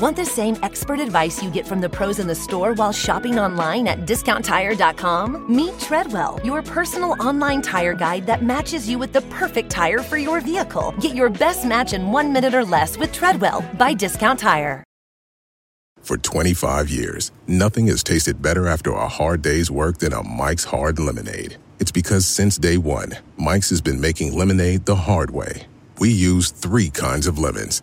Want the same expert advice you get from the pros in the store while shopping online at discounttire.com? Meet Treadwell, your personal online tire guide that matches you with the perfect tire for your vehicle. Get your best match in one minute or less with Treadwell by Discount Tire. For 25 years, nothing has tasted better after a hard day's work than a Mike's Hard Lemonade. It's because since day one, Mike's has been making lemonade the hard way. We use three kinds of lemons,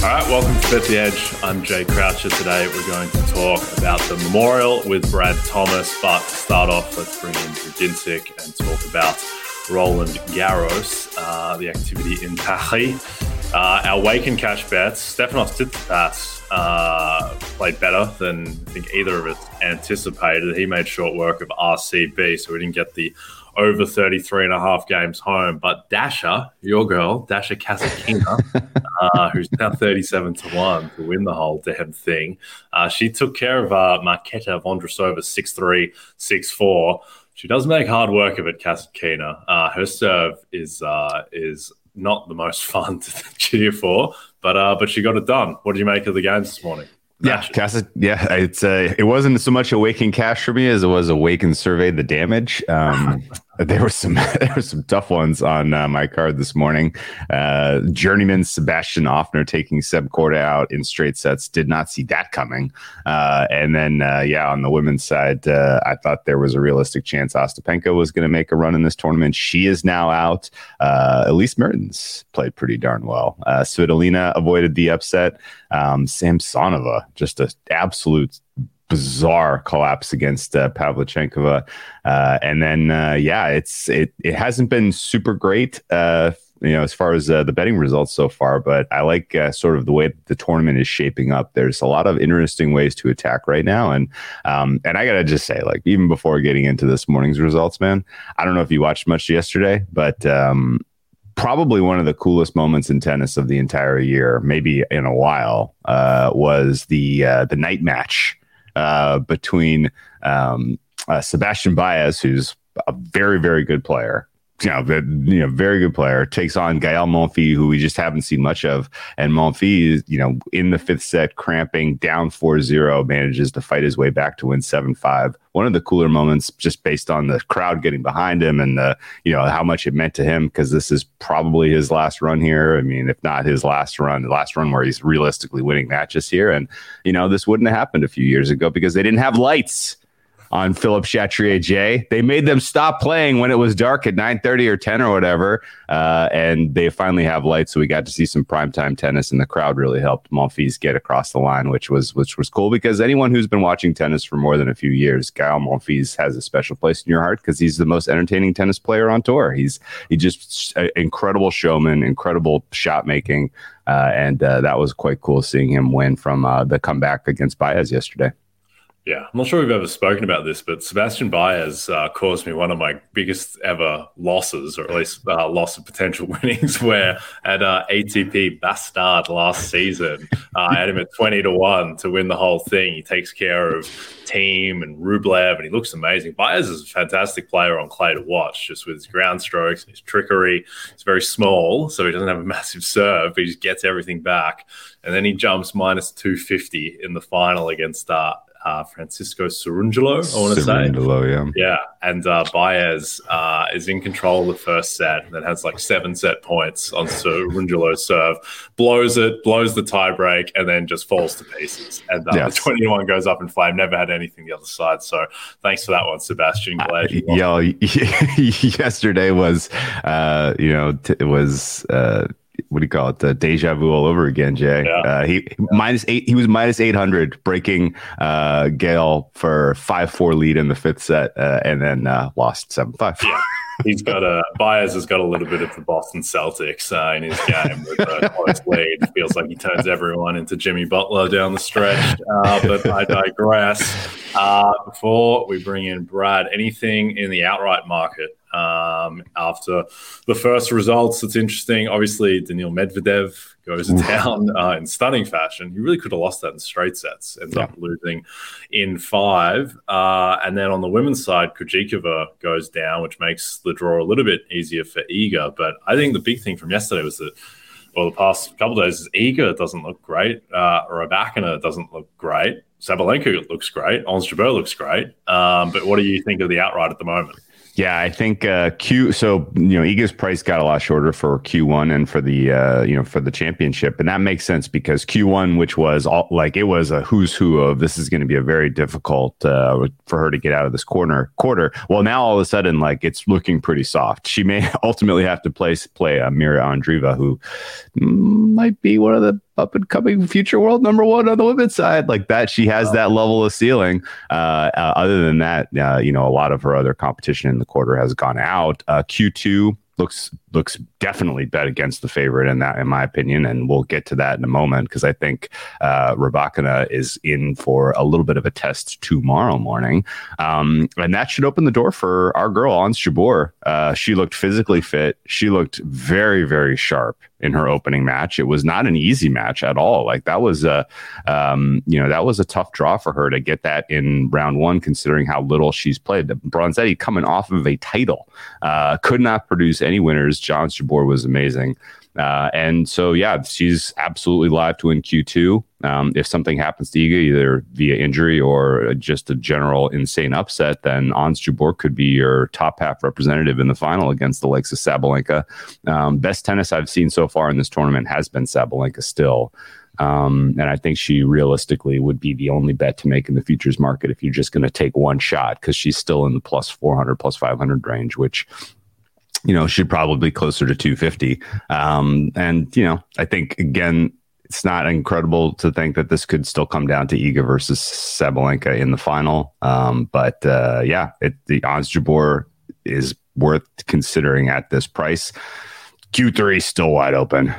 All right, welcome to Bet the Edge. I'm Jay Croucher. Today we're going to talk about the memorial with Brad Thomas. But to start off, let's bring in Dinsick and talk about Roland Garros, uh, the activity in Paris. Uh, our wake and cash bets, Stefanos Tsitsipas uh, played better than I think either of us anticipated. He made short work of RCB, so we didn't get the over 33 and a half games home. But Dasha, your girl, Dasha Kasatkina, uh, who's now 37 to 1 to win the whole damn thing, uh, she took care of uh, Marketa Vondrousova 6 3, 6 4. She does make hard work of it, Kasatkina. Uh, her serve is uh, is not the most fun to cheer for, but uh, but she got it done. What did you make of the games this morning? Yeah, Casa, yeah, it's uh, it wasn't so much a waking cash for me as it was a wake and survey the damage. Um, there were some there were some tough ones on uh, my card this morning. Uh, journeyman Sebastian Ofner taking Seb Korda out in straight sets. Did not see that coming. Uh, and then uh, yeah, on the women's side, uh, I thought there was a realistic chance Ostapenko was going to make a run in this tournament. She is now out. Uh, Elise Mertens played pretty darn well. Uh, Svitolina avoided the upset. Um, Samsonova just an absolute bizarre collapse against uh, Pavlyuchenkova. Uh, and then, uh, yeah, it's it it hasn't been super great. Uh, you know, as far as uh, the betting results so far, but I like uh, sort of the way the tournament is shaping up. There's a lot of interesting ways to attack right now, and um, and I gotta just say, like even before getting into this morning's results, man, I don't know if you watched much yesterday, but um, probably one of the coolest moments in tennis of the entire year, maybe in a while, uh, was the uh, the night match uh, between um, uh, Sebastian Baez, who's a very very good player. You know, you know, very good player takes on Gael Monfils, who we just haven't seen much of. And Monfils, you know, in the fifth set, cramping down 4-0, manages to fight his way back to win 7-5 one of the cooler moments just based on the crowd getting behind him and the you know how much it meant to him because this is probably his last run here. I mean if not his last run the last run where he's realistically winning matches here. And you know this wouldn't have happened a few years ago because they didn't have lights on Philippe Chatrier J. They made them stop playing when it was dark at 9:30 or 10 or whatever, uh, and they finally have lights, so we got to see some primetime tennis, and the crowd really helped Monfils get across the line, which was which was cool because anyone who's been watching tennis for more than a few years, Gael Monfils has a special place in your heart because he's the most entertaining tennis player on tour. He's he just an incredible showman, incredible shot making, uh, and uh, that was quite cool seeing him win from uh, the comeback against Baez yesterday. Yeah, I'm not sure we've ever spoken about this, but Sebastian Baez uh, caused me one of my biggest ever losses, or at least uh, loss of potential winnings. Where at uh, ATP Bastad last season, uh, I had him at 20 to one to win the whole thing. He takes care of Thiem and Rublev, and he looks amazing. Baez is a fantastic player on clay to watch, just with his ground strokes and his trickery. He's very small, so he doesn't have a massive serve, but he just gets everything back. And then he jumps minus 250 in the final against uh, uh, Francisco Cerundolo, I want to say. yeah. Yeah. And uh, Baez uh, is in control of the first set that has like seven set points on Cerundolo's serve, blows it, blows the tiebreak, and then just falls to pieces. And uh, yes. the 21 goes up in flame, never had anything the other side. So thanks for that one, Sebastian. Glad you uh, yesterday was, uh, you know, t- it was, uh, what do you call it? The deja vu all over again, Jay. Yeah. Uh, he yeah. minus eight. He was minus eight hundred, breaking uh, Gael for five four lead in the fifth set, uh, and then uh, lost seven five. Yeah. he's got a Baez has got a little bit of the Boston Celtics uh, in his game with a close lead. Feels like he turns everyone into Jimmy Butler down the stretch. Uh, but I digress. Uh, before we bring in Brad, anything in the outright market um, after the first results? It's interesting. Obviously, Daniil Medvedev goes down uh, in stunning fashion. He really could have lost that in straight sets. Ends yeah. up losing in five. Uh, and then on the women's side, Krejcikova goes down, which makes the draw a little bit easier for Iga. But I think the big thing from yesterday was that well, the past couple of days is Iga doesn't look great. Uh, Rybakina doesn't look great. Sabalenka looks great. Ons Jabeur looks great. Um, but what do you think of the outright at the moment? Yeah, I think uh, Q. So you know, Iga's price got a lot shorter for Q1 and for the uh, you know for the championship, and that makes sense because Q1, which was all like it was a who's who of this is going to be a very difficult uh, for her to get out of this corner quarter. Well, now all of a sudden, like it's looking pretty soft. She may ultimately have to play play a Mira Andreeva, who might be one of the up and coming future world number one on the women's side. Like that she has that level of ceiling. Uh, uh, other than that uh, you know a lot of her other competition in the quarter has gone out. Uh, q2 looks looks definitely bet against the favorite in that, in my opinion, and we'll get to that in a moment because I think uh, Rybakina is in for a little bit of a test tomorrow morning, um, and that should open the door for our girl Ons Jabeur. Uh, she looked physically fit. She looked very very sharp in her opening match. It was not an easy match at all. Like that was a, um, you know, that was a tough draw for her to get that in round one, considering how little she's played. The Bronzetti coming off of a title, uh, could not produce any winners. John Jabeur was amazing. Uh, and so, yeah, she's absolutely live to win Q2. Um, if something happens to Iga, either via injury or just a general insane upset, then Ons Jabeur could be your top half representative in the final against the likes of Sabalenka. Um, best tennis I've seen so far in this tournament has been Sabalenka still. Um, and I think she realistically would be the only bet to make in the futures market if you're just going to take one shot because she's still in the plus 400, plus 500 range, which you know, should probably be closer to 250. Um, and, you know, I think, again, it's not incredible to think that this could still come down to Iga versus Sabalenka in the final. Um, but uh, yeah, it, the Ons Jabeur is worth considering at this price. Q3 still wide open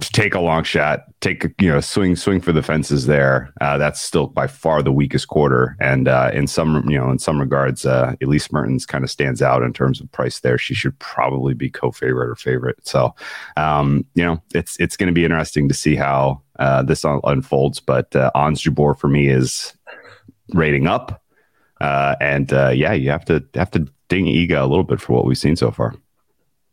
take a long shot, take you know swing swing for the fences there. Uh, that's still by far the weakest quarter, and uh, in some you know in some regards, uh, Elise Mertens kind of stands out in terms of price. There, she should probably be co-favorite or favorite. So, um, you know, it's it's going to be interesting to see how uh, this un- unfolds. But uh, Ons Jabeur for me is rating up, uh, and uh, yeah, you have to have to ding Iga a little bit for what we've seen so far.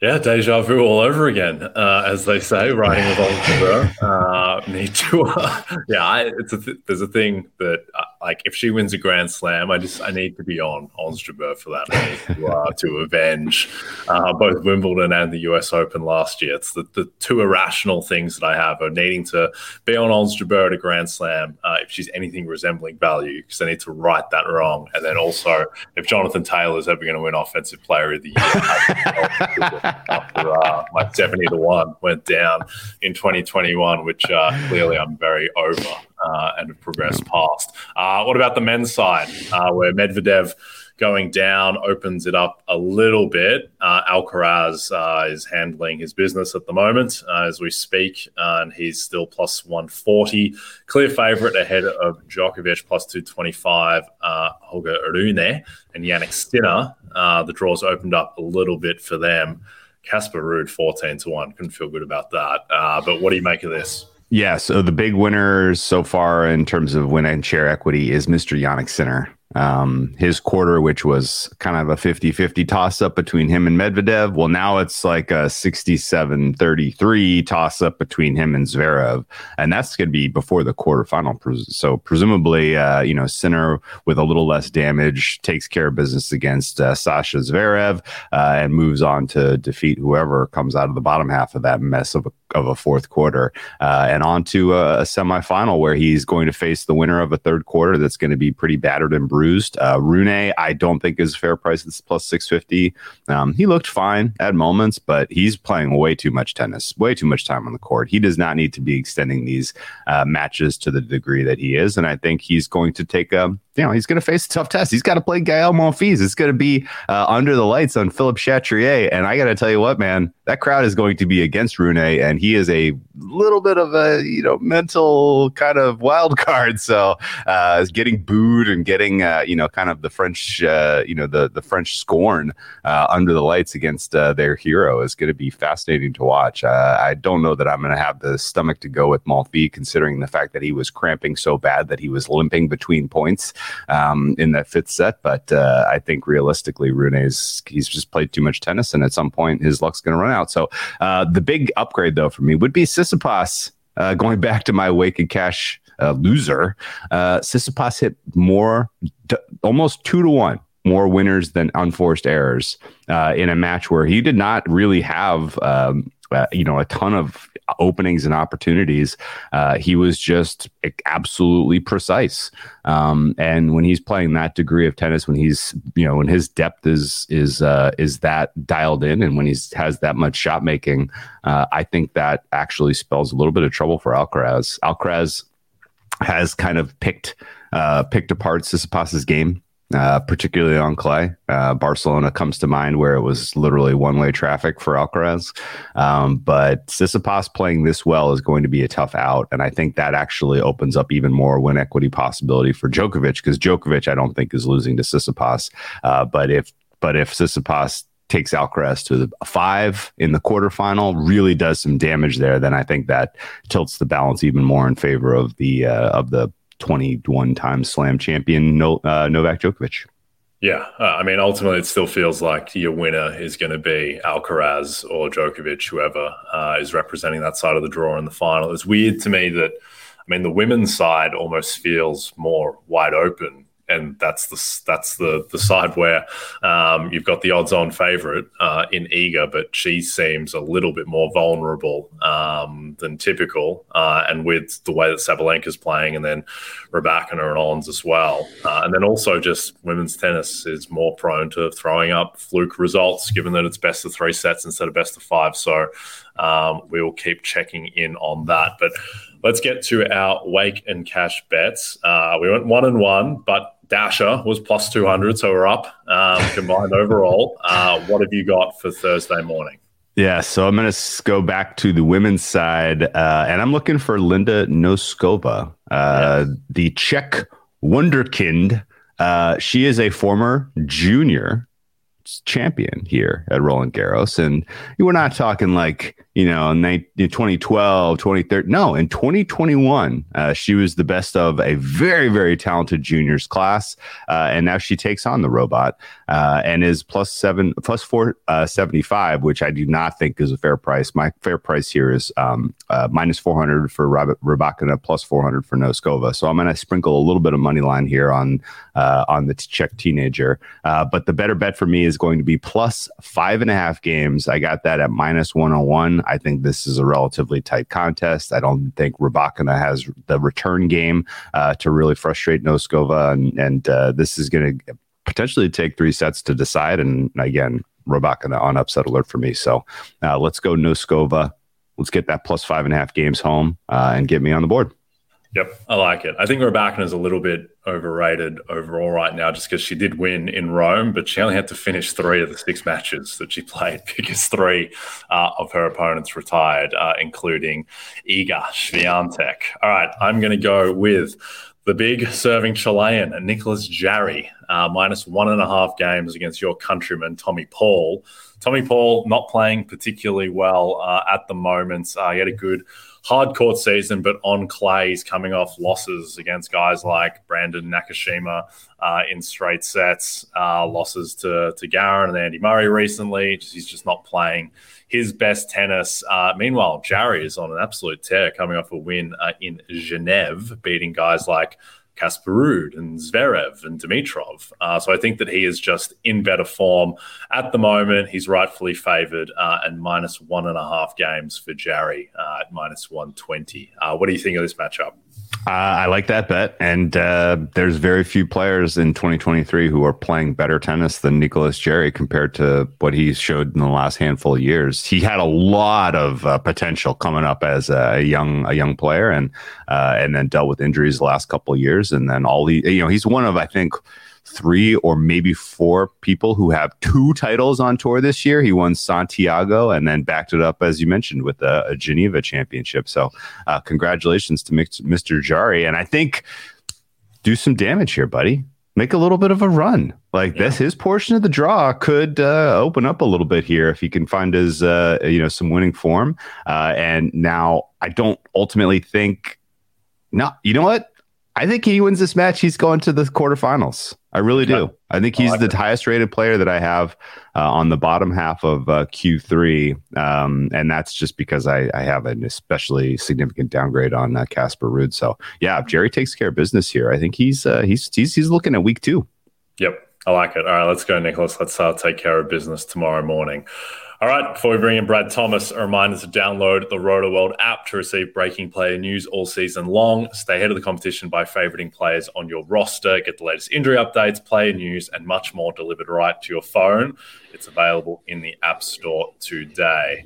Yeah, deja vu all over again, uh, as they say, writing with Oliver. Uh, need to, uh, yeah, I, it's a th- there's a thing that uh, like if she wins a Grand Slam, I just I need to be on Ons Jabeur for that to, uh, to avenge uh, both Wimbledon and the U.S. Open last year. It's the, the two irrational things that I have are needing to be on Ons Jabeur at a Grand Slam uh, if she's anything resembling value, because I need to right that wrong, and then also if Jonathan Taylor is ever going to win Offensive Player of the Year after uh, my seventy to one went down in 2021, which uh, clearly I'm very over uh, and have progressed past. Uh, what about the men's side, uh, where Medvedev going down opens it up a little bit? Uh, Alcaraz uh, is handling his business at the moment uh, as we speak, and he's still plus 140. Clear favourite ahead of Djokovic plus 225, Holger Rune and Jannik Sinner. the draws opened up a little bit for them. Casper Ruud 14 to 1. Couldn't feel good about that. Uh, but what do you make of this? Yeah, so the big winners so far in terms of win and share equity is Mr. Jannik Sinner. Um, his quarter, which was kind of a 50 50 toss up between him and Medvedev. Well, now it's like a 67 33 toss up between him and Zverev. And that's going to be before the quarterfinal. So, presumably, uh, you know, Sinner with a little less damage takes care of business against uh, Sasha Zverev uh, and moves on to defeat whoever comes out of the bottom half of that mess of a of a fourth quarter uh, and on to a, a, semifinal where he's going to face the winner of a third quarter that's going to be pretty battered and bruised. Uh, Rune, I don't think is a fair price. It's plus 650. Um, he looked fine at moments, but he's playing way too much tennis, way too much time on the court. He does not need to be extending these uh, matches to the degree that he is. And I think he's going to take a, you know he's going to face a tough test. He's got to play Gael Monfils. It's going to be uh, under the lights on Philippe Chatrier, and I got to tell you what, man, that crowd is going to be against Rune, and he is a little bit of a you know mental kind of wild card. So uh, getting booed and getting uh, you know kind of the French uh, you know the the French scorn uh, under the lights against uh, their hero is going to be fascinating to watch. Uh, I don't know that I'm going to have the stomach to go with Monfils, considering the fact that he was cramping so bad that he was limping between points um, in that fifth set. But I think realistically, Rune's he's just played too much tennis, and at some point his luck's going to run out. So the big upgrade though for me would be Tsitsipas. Uh, going back to my wake and cash uh, loser, uh, Tsitsipas hit more, d- almost two to one more winners than unforced errors uh, in a match where he did not really have, um, uh, you know, a ton of openings and opportunities. Uh, he was just absolutely precise. Um, and when he's playing that degree of tennis, when he's you know when his depth is is uh, is that dialed in, and when he has that much shot making, uh, I think that actually spells a little bit of trouble for Alcaraz. Alcaraz has kind of picked uh, picked apart Tsitsipas's game uh, particularly on clay. Uh, Barcelona comes to mind where it was literally one way traffic for Alcaraz. Um, but Tsitsipas playing this well is going to be a tough out. And I think that actually opens up even more win equity possibility for Djokovic because Djokovic, I don't think, is losing to Tsitsipas. Uh, but if but if Tsitsipas takes Alcaraz to the five in the quarterfinal, really does some damage there, then I think that tilts the balance even more in favor of the uh, of the 21 time slam champion no, uh, Novak Djokovic. Yeah, uh, I mean, ultimately, it still feels like your winner is going to be Alcaraz or Djokovic, whoever uh, is representing that side of the draw in the final. It's weird to me that, I mean, the women's side almost feels more wide open and that's the that's the the side where um, you've got the odds-on favorite uh, in Iga, but she seems a little bit more vulnerable um, than typical, uh, and with the way that Sabalenka's playing, and then Rybakina and Ons as well, uh, and then also just women's tennis is more prone to throwing up fluke results, given that it's best of three sets instead of best of five. So um, we will keep checking in on that, but. Let's get to our wake and cash bets. Uh, we went one and one, but Dasha was plus 200, so we're up um, combined overall. Uh, what have you got for Thursday morning? Yeah, so I'm going to go back to the women's side, uh, and I'm looking for Linda Noskova, uh, yeah. the Czech wonderkind. Uh, she is a former junior champion here at Roland Garros. And we're not talking like, you know, 2012, 2013. No, in 2021, uh, she was the best of a very, very talented juniors class. Uh, and now she takes on the robot uh, and is plus seven, plus four uh, 75, which I do not think is a fair price. My fair price here is um, uh, minus 400 for Robert Rybakina, plus 400 for Noskova. So I'm going to sprinkle a little bit of money line here on, uh, on the Czech teenager. but the better bet for me is going to be plus five and a half games. I got that at minus 101. I think this is a relatively tight contest. I don't think Rybakina has the return game uh, to really frustrate Noskova. And, and uh, this is going to potentially take three sets to decide. And again, Rybakina on upset alert for me. So uh, let's go Noskova. Let's get that plus five and a half games home uh, and get me on the board. Yep, I like it. I think Rybakina is a little bit overrated overall right now, just because she did win in Rome, but she only had to finish three of the six matches that she played because three uh, of her opponents retired, uh, including Iga Swiatek. All right, I'm going to go with the big serving Chilean, Nicolas Jarry, uh, minus one and a half games against your countryman, Tommy Paul. Tommy Paul not playing particularly well uh, at the moment. Uh, he had a good hard court season, but on clay, he's coming off losses against guys like Brandon Nakashima uh, in straight sets, uh, losses to, to Garin and Andy Murray recently. He's just not playing his best tennis. Uh, meanwhile, Jarry is on an absolute tear, coming off a win uh, in Geneva, beating guys like Casper and Zverev and Dimitrov. Uh, so I think that he is just in better form at the moment. He's rightfully favoured uh, and minus one and a half games for Jarry uh, at minus 120. Uh, what do you think of this matchup? Uh, I like that bet, and uh, there's very few players in 2023 who are playing better tennis than Nicolas Jarry compared to what he showed in the last handful of years. He had a lot of uh, potential coming up as a young a young player, and uh, and then dealt with injuries the last couple of years, and then all the you know he's one of I think three or maybe four people who have two titles on tour this year. He won Santiago and then backed it up, as you mentioned, with a, a Geneva championship. So, uh, congratulations to Mr. Jarry. And I think do some damage here, buddy. Make a little bit of a run. Like yeah. this, his portion of the draw could uh, open up a little bit here if he can find his, uh, you know, some winning form. Uh, and now I don't ultimately think. No, you know what? I think he wins this match. He's going to the quarterfinals. I really do. I think he's like the it. highest rated player that I have uh, on the bottom half of uh, Q3. Um, and that's just because I, I, have an especially significant downgrade on uh, Casper uh, Ruud. So, yeah, if Jarry takes care of business here, I think he's, uh, he's, he's, he's looking at week two. Yep. I like it. All right, let's go, Nicolas. Let's uh, take care of business tomorrow morning. All right, before we bring in Brad Thomas, a reminder to download the Rotoworld app to receive breaking player news all season long. Stay ahead of the competition by favoriting players on your roster, get the latest injury updates, player news, and much more delivered right to your phone. It's available in the App Store today.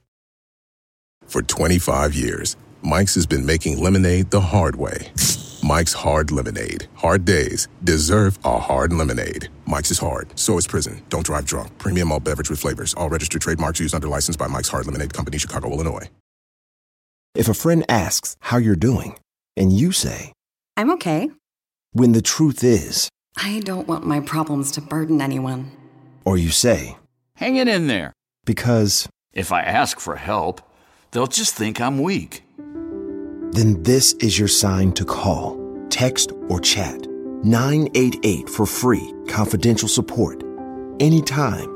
For 25 years, Mike's has been making lemonade the hard way. Mike's Hard Lemonade. Hard days deserve a hard lemonade. Mike's is hard, so is prison. Don't drive drunk. Premium all beverage with flavors. All registered trademarks used under license by Mike's Hard Lemonade Company, Chicago, Illinois. If a friend asks how you're doing, and you say, I'm okay. When the truth is, I don't want my problems to burden anyone. Or you say, Hang it in there. Because if I ask for help, They'll just think I'm weak. Then this is your sign to call, text, or chat 988 for free, confidential support. Anytime.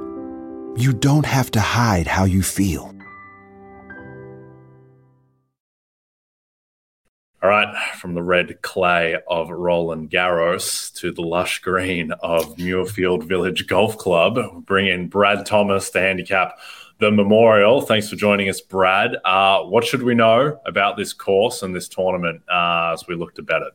You don't have to hide how you feel. All right, from the red clay of Roland Garros to the lush green of Muirfield Village Golf Club, bring in Brad Thomas to handicap the Memorial. Thanks for joining us, Brad. Uh, what should we know about this course and this tournament uh, as we look to bet it?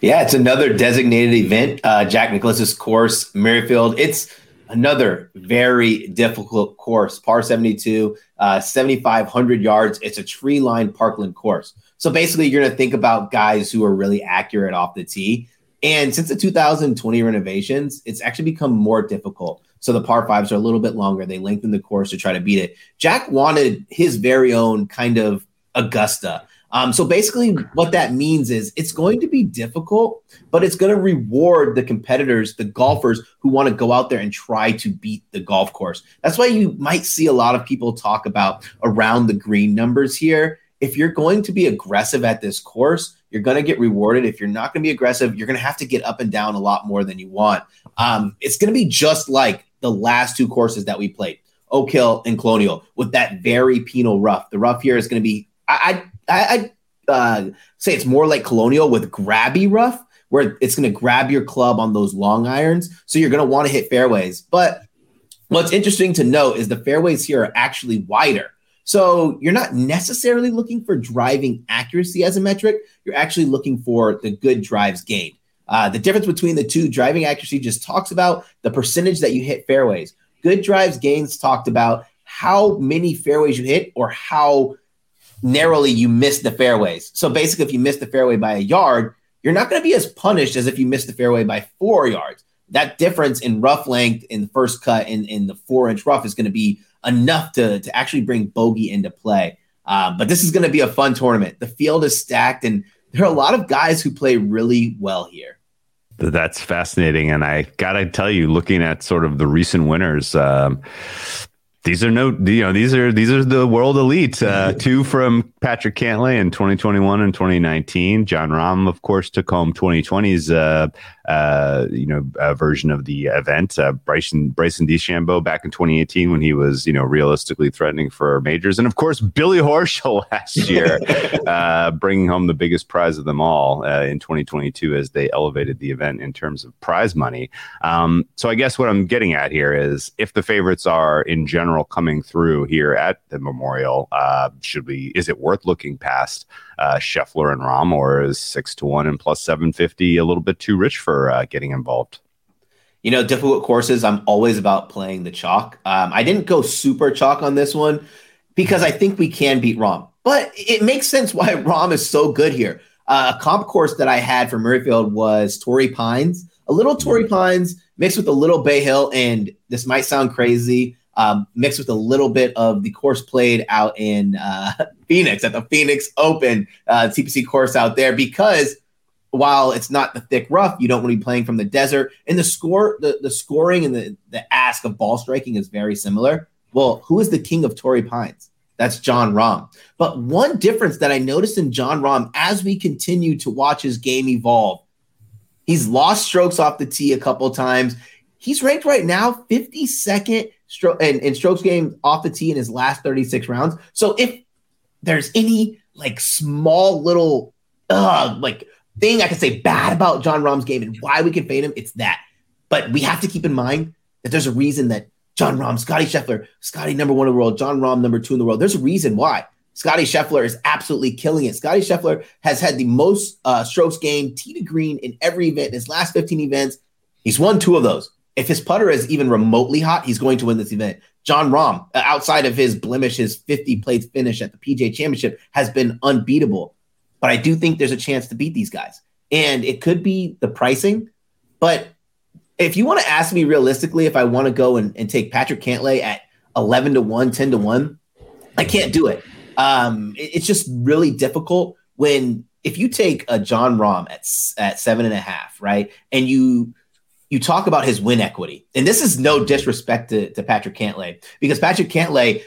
Yeah, it's another designated event. Uh, Jack Nicklaus's course, Muirfield. It's another very difficult course, par 72, uh, 7,500 yards. It's a tree lined parkland course. So basically, you're going to think about guys who are really accurate off the tee. And since the 2020 renovations, it's actually become more difficult. So the par fives are a little bit longer. They lengthen the course to try to beat it. Jack wanted his very own kind of Augusta. Um, so basically, what that means is it's going to be difficult, but it's going to reward the competitors, the golfers who want to go out there and try to beat the golf course. That's why you might see a lot of people talk about around the green numbers here. If you're going to be aggressive at this course, you're going to get rewarded. If you're not going to be aggressive, you're going to have to get up and down a lot more than you want. Um, it's going to be just like the last two courses that we played, Oak Hill and Colonial, with that very penal rough. The rough here is going to be, I, I, I uh, say it's more like Colonial with grabby rough, where it's going to grab your club on those long irons. So you're going to want to hit fairways. But what's interesting to note is the fairways here are actually wider. So you're not necessarily looking for driving accuracy as a metric. You're actually looking for the good drives gained. Uh, the difference between the two, driving accuracy just talks about the percentage that you hit fairways. Good drives gains talked about how many fairways you hit or how narrowly you miss the fairways. So basically, if you miss the fairway by a yard, you're not going to be as punished as if you miss the fairway by four yards. That difference in rough length in the first cut in, in the four inch rough is going to be enough to, to actually bring bogey into play. Uh, but this is going to be a fun tournament. The field is stacked, and there are a lot of guys who play really well here. That's fascinating. And I got to tell you, looking at sort of the recent winners, um, these are no, you know, these are these are the world elite. Uh, two from Patrick Cantlay in 2021 and 2019. Jon Rahm, of course, took home 2020's uh, uh, you know uh, version of the event. Uh, Bryson Bryson DeChambeau back in 2018 when he was you know realistically threatening for majors, and of course Billy Horschel last year, uh, bringing home the biggest prize of them all uh, in 2022 as they elevated the event in terms of prize money. Um, so I guess what I'm getting at here is if the favorites are in general coming through here at the Memorial, uh, should we? Is it worth looking past Scheffler and Rahm, or is six to one and plus 750 a little bit too rich for? uh, getting involved? You know, difficult courses, I'm always about playing the chalk. Um, I didn't go super chalk on this one because I think we can beat Rahm, but it makes sense why Rahm is so good here. Uh, a comp course that I had for Muirfield was Torrey Pines, a little Torrey mm-hmm. Pines mixed with a little Bay Hill, and this might sound crazy, um, mixed with a little bit of the course played out in uh, Phoenix at the Phoenix Open uh, TPC course out there because while it's not the thick rough, you don't want to be playing from the desert. And the score, the, the scoring and the, the ask of ball striking is very similar. Well, who is the king of Torrey Pines? That's Jon Rahm. But one difference that I noticed in Jon Rahm as we continue to watch his game evolve, he's lost strokes off the tee a couple times. He's ranked right now 52nd stroke in, in strokes gained off the tee in his last 36 rounds. So if there's any like small little uh like thing I can say bad about Jon Rahm's game and why we can fade him, it's that. But we have to keep in mind that there's a reason that Jon Rahm, Scottie Scheffler, Scottie number one in the world, Jon Rahm number two in the world. There's a reason why. Scottie Scheffler is absolutely killing it. Scottie Scheffler has had the most uh, strokes gained tee to green in every event. In his last 15 events, he's won two of those. If his putter is even remotely hot, he's going to win this event. Jon Rahm, uh, outside of his blemish, his 50 plates finish at the PGA Championship, has been unbeatable but I do think there's a chance to beat these guys. And it could be the pricing. But if you want to ask me realistically, if I want to go and, and take Patrick Cantlay at 11 to 1, 10 to 1, I can't do it. Um, it, it's just really difficult when if you take a Jon Rahm at at seven and a half, right, and you you talk about his win equity, and this is no disrespect to, to Patrick Cantlay because Patrick Cantlay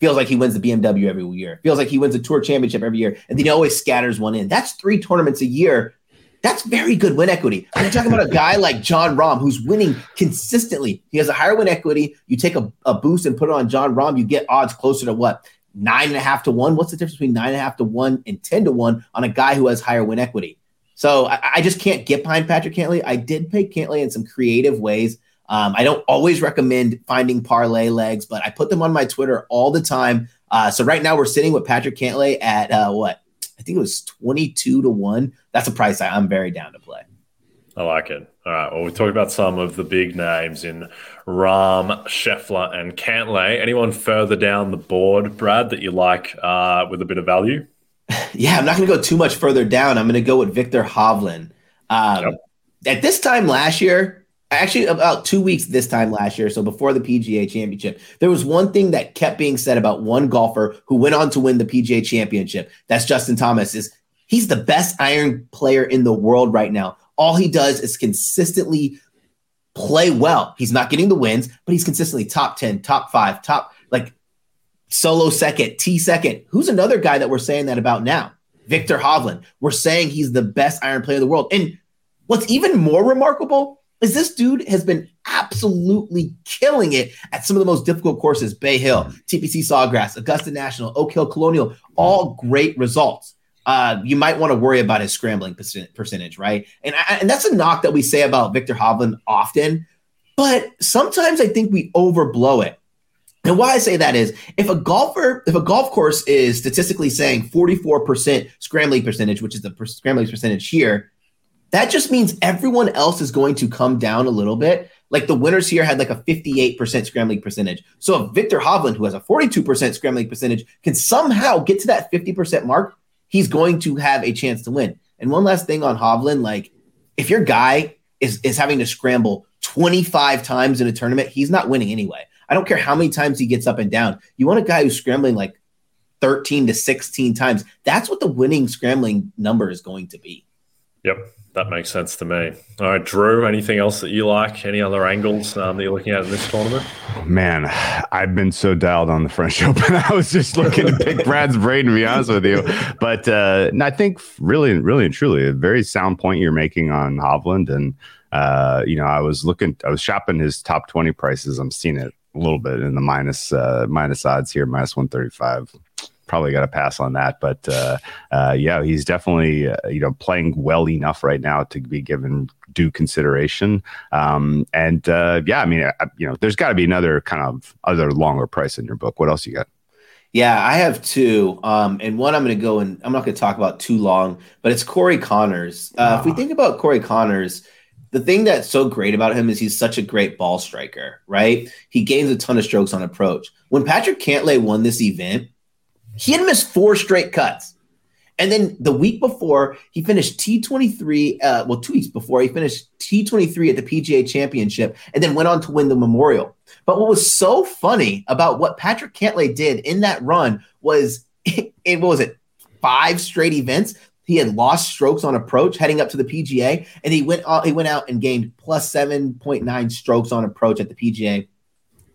feels like he wins the BMW every year, feels like he wins a tour championship every year, and then he always scatters one in. That's three tournaments a year. That's very good win equity. You're talking about a guy like Jon Rahm who's winning consistently. He has a higher win equity. You take a, a boost and put it on Jon Rahm, you get odds closer to what? Nine and a half to one. What's the difference between nine and a half to one and 10 to one on a guy who has higher win equity? So I, I just can't get behind Patrick Cantlay. I did pay Cantlay in some creative ways. Um, I don't always recommend finding parlay legs, but I put them on my Twitter all the time. Uh, so right now we're sitting with Patrick Cantlay at uh, what? I think it was 22 to 1. That's a price I, I'm very down to play. I like it. All right. Well, we talked about some of the big names in Rahm, Scheffler, and Cantlay. Anyone further down the board, Brad, that you like uh, with a bit of value? Yeah, I'm not going to go too much further down. I'm going to go with Viktor Hovland. Um, yep. At this time last year, actually about two weeks this time last year, so before the PGA Championship, there was one thing that kept being said about one golfer who went on to win the PGA Championship. That's Justin Thomas. Is he's the best iron player in the world right now. All he does is consistently play well. He's not getting the wins, but he's consistently top 10, top five, top like solo second, T second. Who's another guy that we're saying that about now? Viktor Hovland. We're saying he's the best iron player in the world. And what's even more remarkable is this dude has been absolutely killing it at some of the most difficult courses Bay Hill, TPC Sawgrass, Augusta National, Oak Hill Colonial, all great results. Uh, you might want to worry about his scrambling percentage, right? And, and that's a knock that we say about Viktor Hovland often, but sometimes I think we overblow it. And why I say that is if a golfer, if a golf course is statistically saying 44% scrambling percentage, which is the scrambling percentage here, that just means everyone else is going to come down a little bit. Like the winners here had like a 58% scrambling percentage. So if Viktor Hovland, who has a 42% scrambling percentage, can somehow get to that 50% mark, he's going to have a chance to win. And one last thing on Hovland, like if your guy is, is having to scramble 25 times in a tournament, he's not winning anyway. I don't care how many times he gets up and down. You want a guy who's scrambling like 13 to 16 times. That's what the winning scrambling number is going to be. Yep, that makes sense to me. All right, Drew, anything else that you like? Any other angles um, that you're looking at in this tournament? Man, I've been so dialed on the French Open. I was just looking to pick Brad's brain, to be honest with you. But uh, I think really, really and truly, a very sound point you're making on Hovland. And, uh, you know, I was looking, I was shopping his top 20 prices. I'm seeing it a little bit in the minus, uh, minus odds here, minus 135 probably got to pass on that. But uh, uh, yeah, he's definitely uh, you know playing well enough right now to be given due consideration. Um, and uh, yeah, I mean, you know, there's got to be another kind of other longer price in your book. What else you got? Yeah, I have two. Um, and one I'm going to go and I'm not going to talk about too long, but it's Corey Conners. Uh, If we ah. think about Corey Conners, the thing that's so great about him is he's such a great ball striker, right? He gains a ton of strokes on approach. When Patrick Cantlay won this event, he had missed four straight cuts. And then the week before, he finished T23. Uh, well, two weeks before, he finished T23 at the PGA Championship and then went on to win the Memorial. But what was so funny about what Patrick Cantlay did in that run was, it, what was it, five straight events? He had lost strokes on approach heading up to the PGA, and he went uh, he went out and gained plus seven point nine strokes on approach at the PGA,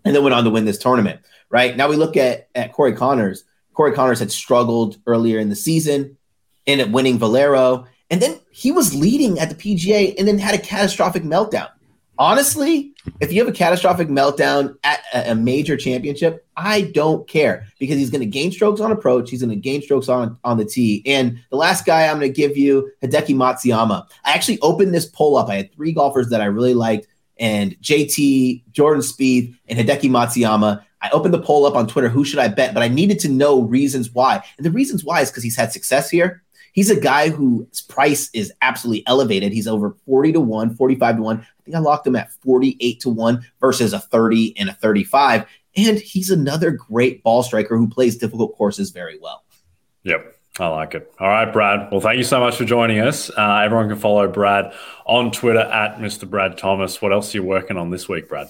and then went on to win this tournament. Right now, we look at at Corey Conners. Corey Conners had struggled earlier in the season, ended up winning Valero, and then he was leading at the PGA and then had a catastrophic meltdown. Honestly, if you have a catastrophic meltdown at a major championship, I don't care because he's going to gain strokes on approach. He's going to gain strokes on, on the tee. And the last guy I'm going to give you, Hideki Matsuyama. I actually opened this poll up. I had three golfers that I really liked, and JT, Jordan Spieth, and Hideki Matsuyama. I opened the poll up on Twitter, who should I bet? But I needed to know reasons why. And the reasons why is because he's had success here. He's a guy whose price is absolutely elevated. He's over 40 to 1, 45 to 1. I think I locked him at 48 to 1 versus a 30 and a 35. And he's another great ball striker who plays difficult courses very well. Yep. I like it. All right, Brad. Well, thank you so much for joining us. Uh, everyone can follow Brad on Twitter at Mr. Brad Thomas. What else are you working on this week, Brad?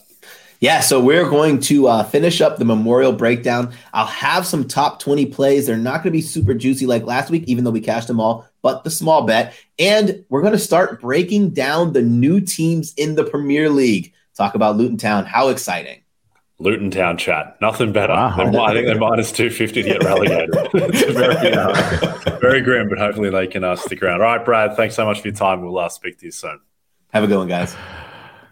Yeah, so we're going to uh, finish up the Memorial breakdown. I'll have some top 20 plays. They're not going to be super juicy like last week, even though we cashed them all, but the small bet. And we're going to start breaking down the new teams in the Premier League. Talk about Luton Town. How exciting! Luton Town chat. Nothing better. Wow. I think they're minus 250 to get relegated. very, uh, very grim, but hopefully they can uh, stick around. All right, Brad, thanks so much for your time. We'll uh, speak to you soon. Have a good one, guys.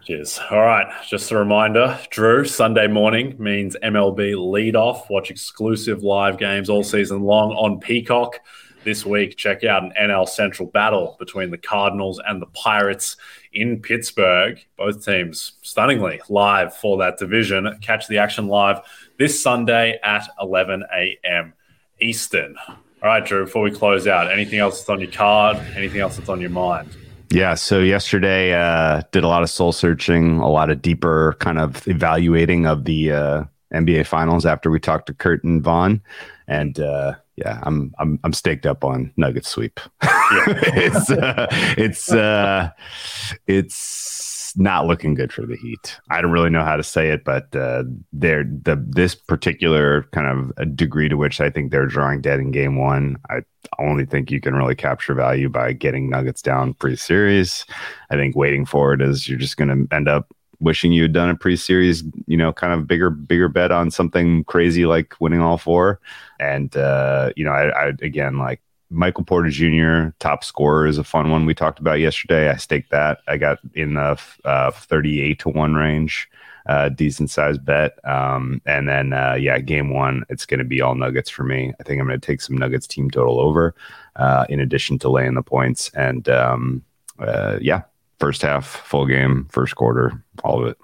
Cheers. All right. Just a reminder, Drew, Sunday morning means MLB lead off. Watch exclusive live games all season long on Peacock. This week, check out an NL Central battle between the Cardinals and the Pirates in Pittsburgh. Both teams stunningly live for that division. Catch the action live this Sunday at 11 a.m. Eastern. All right, Drew, before we close out, anything else that's on your card? Anything else that's on your mind? Yeah. So yesterday, uh, did a lot of soul searching, a lot of deeper kind of evaluating of the uh, NBA Finals after we talked to Kurt and Vaughn, and uh, yeah, I'm I'm I'm staked up on Nugget sweep. Yeah. it's uh, it's uh, it's not looking good for the Heat. I don't really know how to say it, but uh, they're the this particular kind of degree to which I think they're drawing dead in Game One. I only think you can really capture value by getting Nuggets down pre-series. I think waiting for it is you're just going to end up wishing you had done a pre-series, you know, kind of bigger, bigger bet on something crazy like winning all four. And uh, you know, I, I again like Michael Porter Jr. top scorer is a fun one we talked about yesterday. I staked that. I got in the uh, 38 to 1 range, uh, decent sized bet. Um, and then, uh, yeah, game one, it's going to be all Nuggets for me. I think I'm going to take some Nuggets team total over uh, in addition to laying the points. And um, uh, yeah, first half, full game, first quarter, all of it.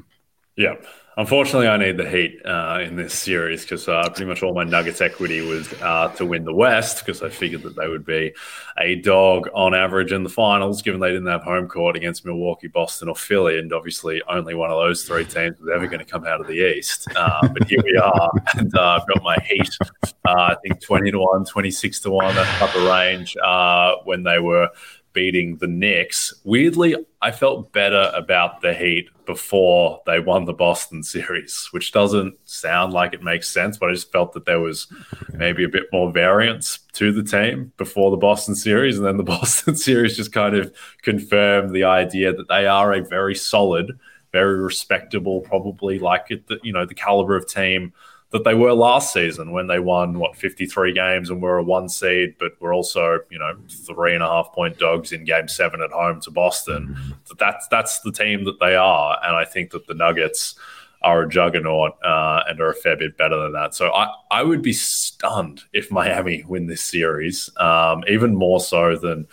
Yep. Unfortunately, I need the Heat uh, in this series because uh, pretty much all my Nuggets equity was uh, to win the West because I figured that they would be a dog on average in the finals, given they didn't have home court against Milwaukee, Boston, or Philly. And obviously, only one of those three teams was ever going to come out of the East. Uh, but here we are. And uh, I've got my Heat, uh, I think 20 to 1, 26 to 1, that type of range when they were beating the Knicks. Weirdly, I felt better about the Heat before they won the Boston series, which doesn't sound like it makes sense, but I just felt that there was maybe a bit more variance to the team before the Boston series. And then the Boston series just kind of confirmed the idea that they are a very solid, very respectable, probably like it, you know, the caliber of team that they were last season when they won what 53 games and were a one seed, but were also you know three and a half point dogs in Game Seven at home to Boston. Mm-hmm. That's that's the team that they are, and I think that the Nuggets are a juggernaut uh, and are a fair bit better than that. So I, I would be stunned if Miami win this series, um, even more so than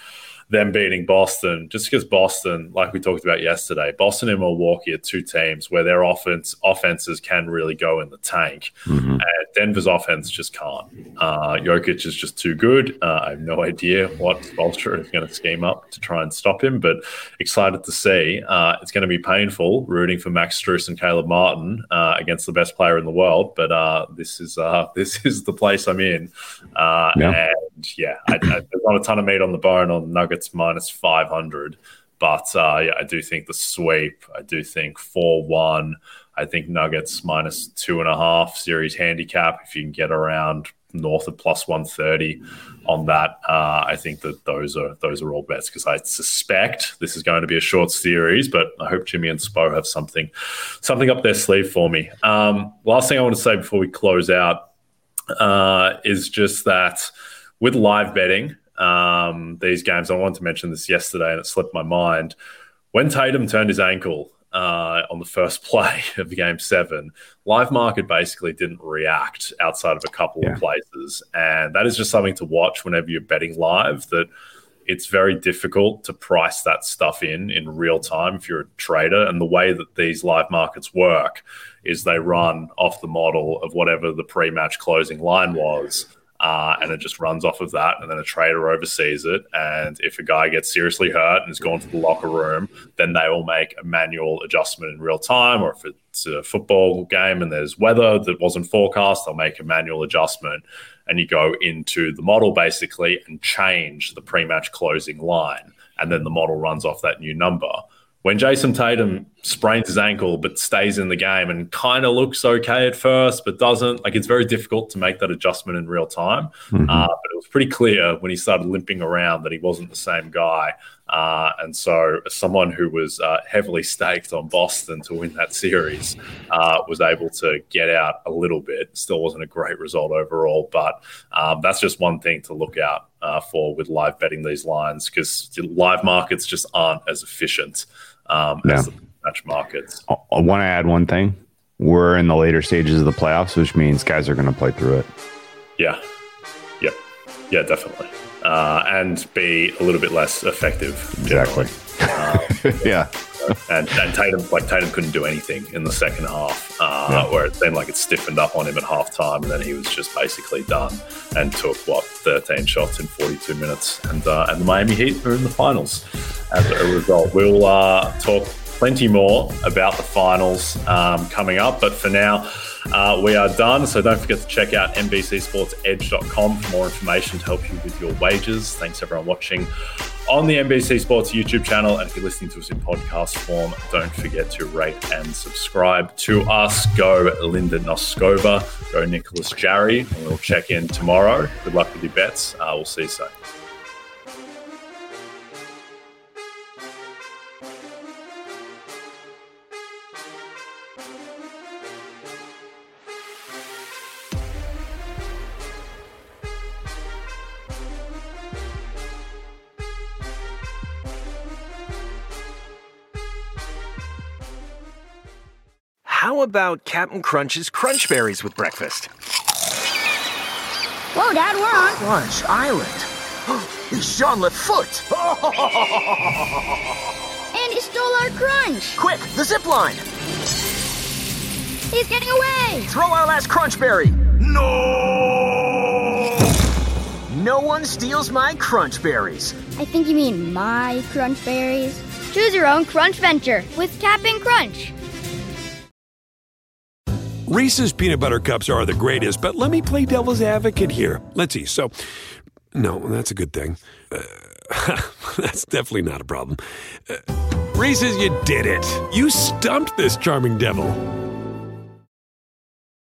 them beating Boston, just because Boston, like we talked about yesterday, Boston and Milwaukee are two teams where their offense offenses can really go in the tank. Mm-hmm. And Denver's offense just can't. Uh, Jokic is just too good. Uh, I have no idea what Spoelstra is going to scheme up to try and stop him, but excited to see. Uh, it's going to be painful rooting for Max Strus and Caleb Martin uh, against the best player in the world, but uh, this is uh, this is the place I'm in. Yeah. And yeah, I, I, there's not a ton of meat on the bone on Nuggets minus 500. But uh, yeah, I do think the sweep, I do think 4 1. I think Nuggets minus two and a half series handicap. If you can get around north of plus 130 on that, uh, I think that those are those are all bets because I suspect this is going to be a short series, but I hope Jimmy and Spo have something something up their sleeve for me. Um, last thing I want to say before we close out uh, is just that with live betting, um, these games. I wanted to mention this yesterday and it slipped my mind. When Tatum turned his ankle uh, on the first play of game seven, live market basically didn't react outside of a couple yeah. of places. And that is just something to watch whenever you're betting live that it's very difficult to price that stuff in in real time if you're a trader. And the way that these live markets work is they run off the model of whatever the pre match closing line was uh, and it just runs off of that. And then a trader oversees it. And if a guy gets seriously hurt and is gone to the locker room, then they will make a manual adjustment in real time. Or if it's a football game and there's weather that wasn't forecast, they'll make a manual adjustment. And you go into the model basically and change the pre match closing line. And then the model runs off that new number when Jayson Tatum sprains his ankle but stays in the game and kind of looks okay at first, but doesn't, like it's very difficult to make that adjustment in real time. Mm-hmm. Uh, but it was pretty clear when he started limping around that he wasn't the same guy. Uh, and so, someone who was uh, heavily staked on Boston to win that series uh, was able to get out a little bit. Still wasn't a great result overall, but um, that's just one thing to look out uh, for with live betting these lines because live markets just aren't as efficient um, yeah. as the match markets. I, I want to add one thing. We're in the later stages of the playoffs, which means guys are going to play through it. Yeah. Yep. Yeah, definitely. Uh, and be a little bit less effective. Exactly. Um, yeah. and, and Tatum, like Tatum, couldn't do anything in the second half, uh, yeah. where it seemed like it stiffened up on him at halftime, and then he was just basically done and took what 13 shots in 42 minutes, and uh, and the Miami Heat are in the finals as a result. We'll uh, talk plenty more about the finals um, coming up, but for now. Uh, we are done, so don't forget to check out NBCSportsEdge.com for more information to help you with your wages. Thanks everyone watching on the NBC Sports YouTube channel. And if you're listening to us in podcast form, don't forget to rate and subscribe to us. Go Linda Noskova, go Nicolas Jarry, and we'll check in tomorrow. Good luck with your bets. Uh, we'll see you soon. How about Captain Crunch's Crunch Berries with breakfast? Whoa, Dad, we're on Crunch Island. He's Jean Foot. and he stole our crunch. Quick, the zip line. He's getting away. Throw our last Crunch Berry. No! No one steals my Crunch Berries. I think you mean my Crunch Berries. Choose your own Crunch venture with Cap'n Crunch. Reese's peanut butter cups are the greatest, but let me play devil's advocate here. Let's see. So, no, that's a good thing. Uh, That's definitely not a problem. Uh, Reese's, you did it. You stumped this charming devil.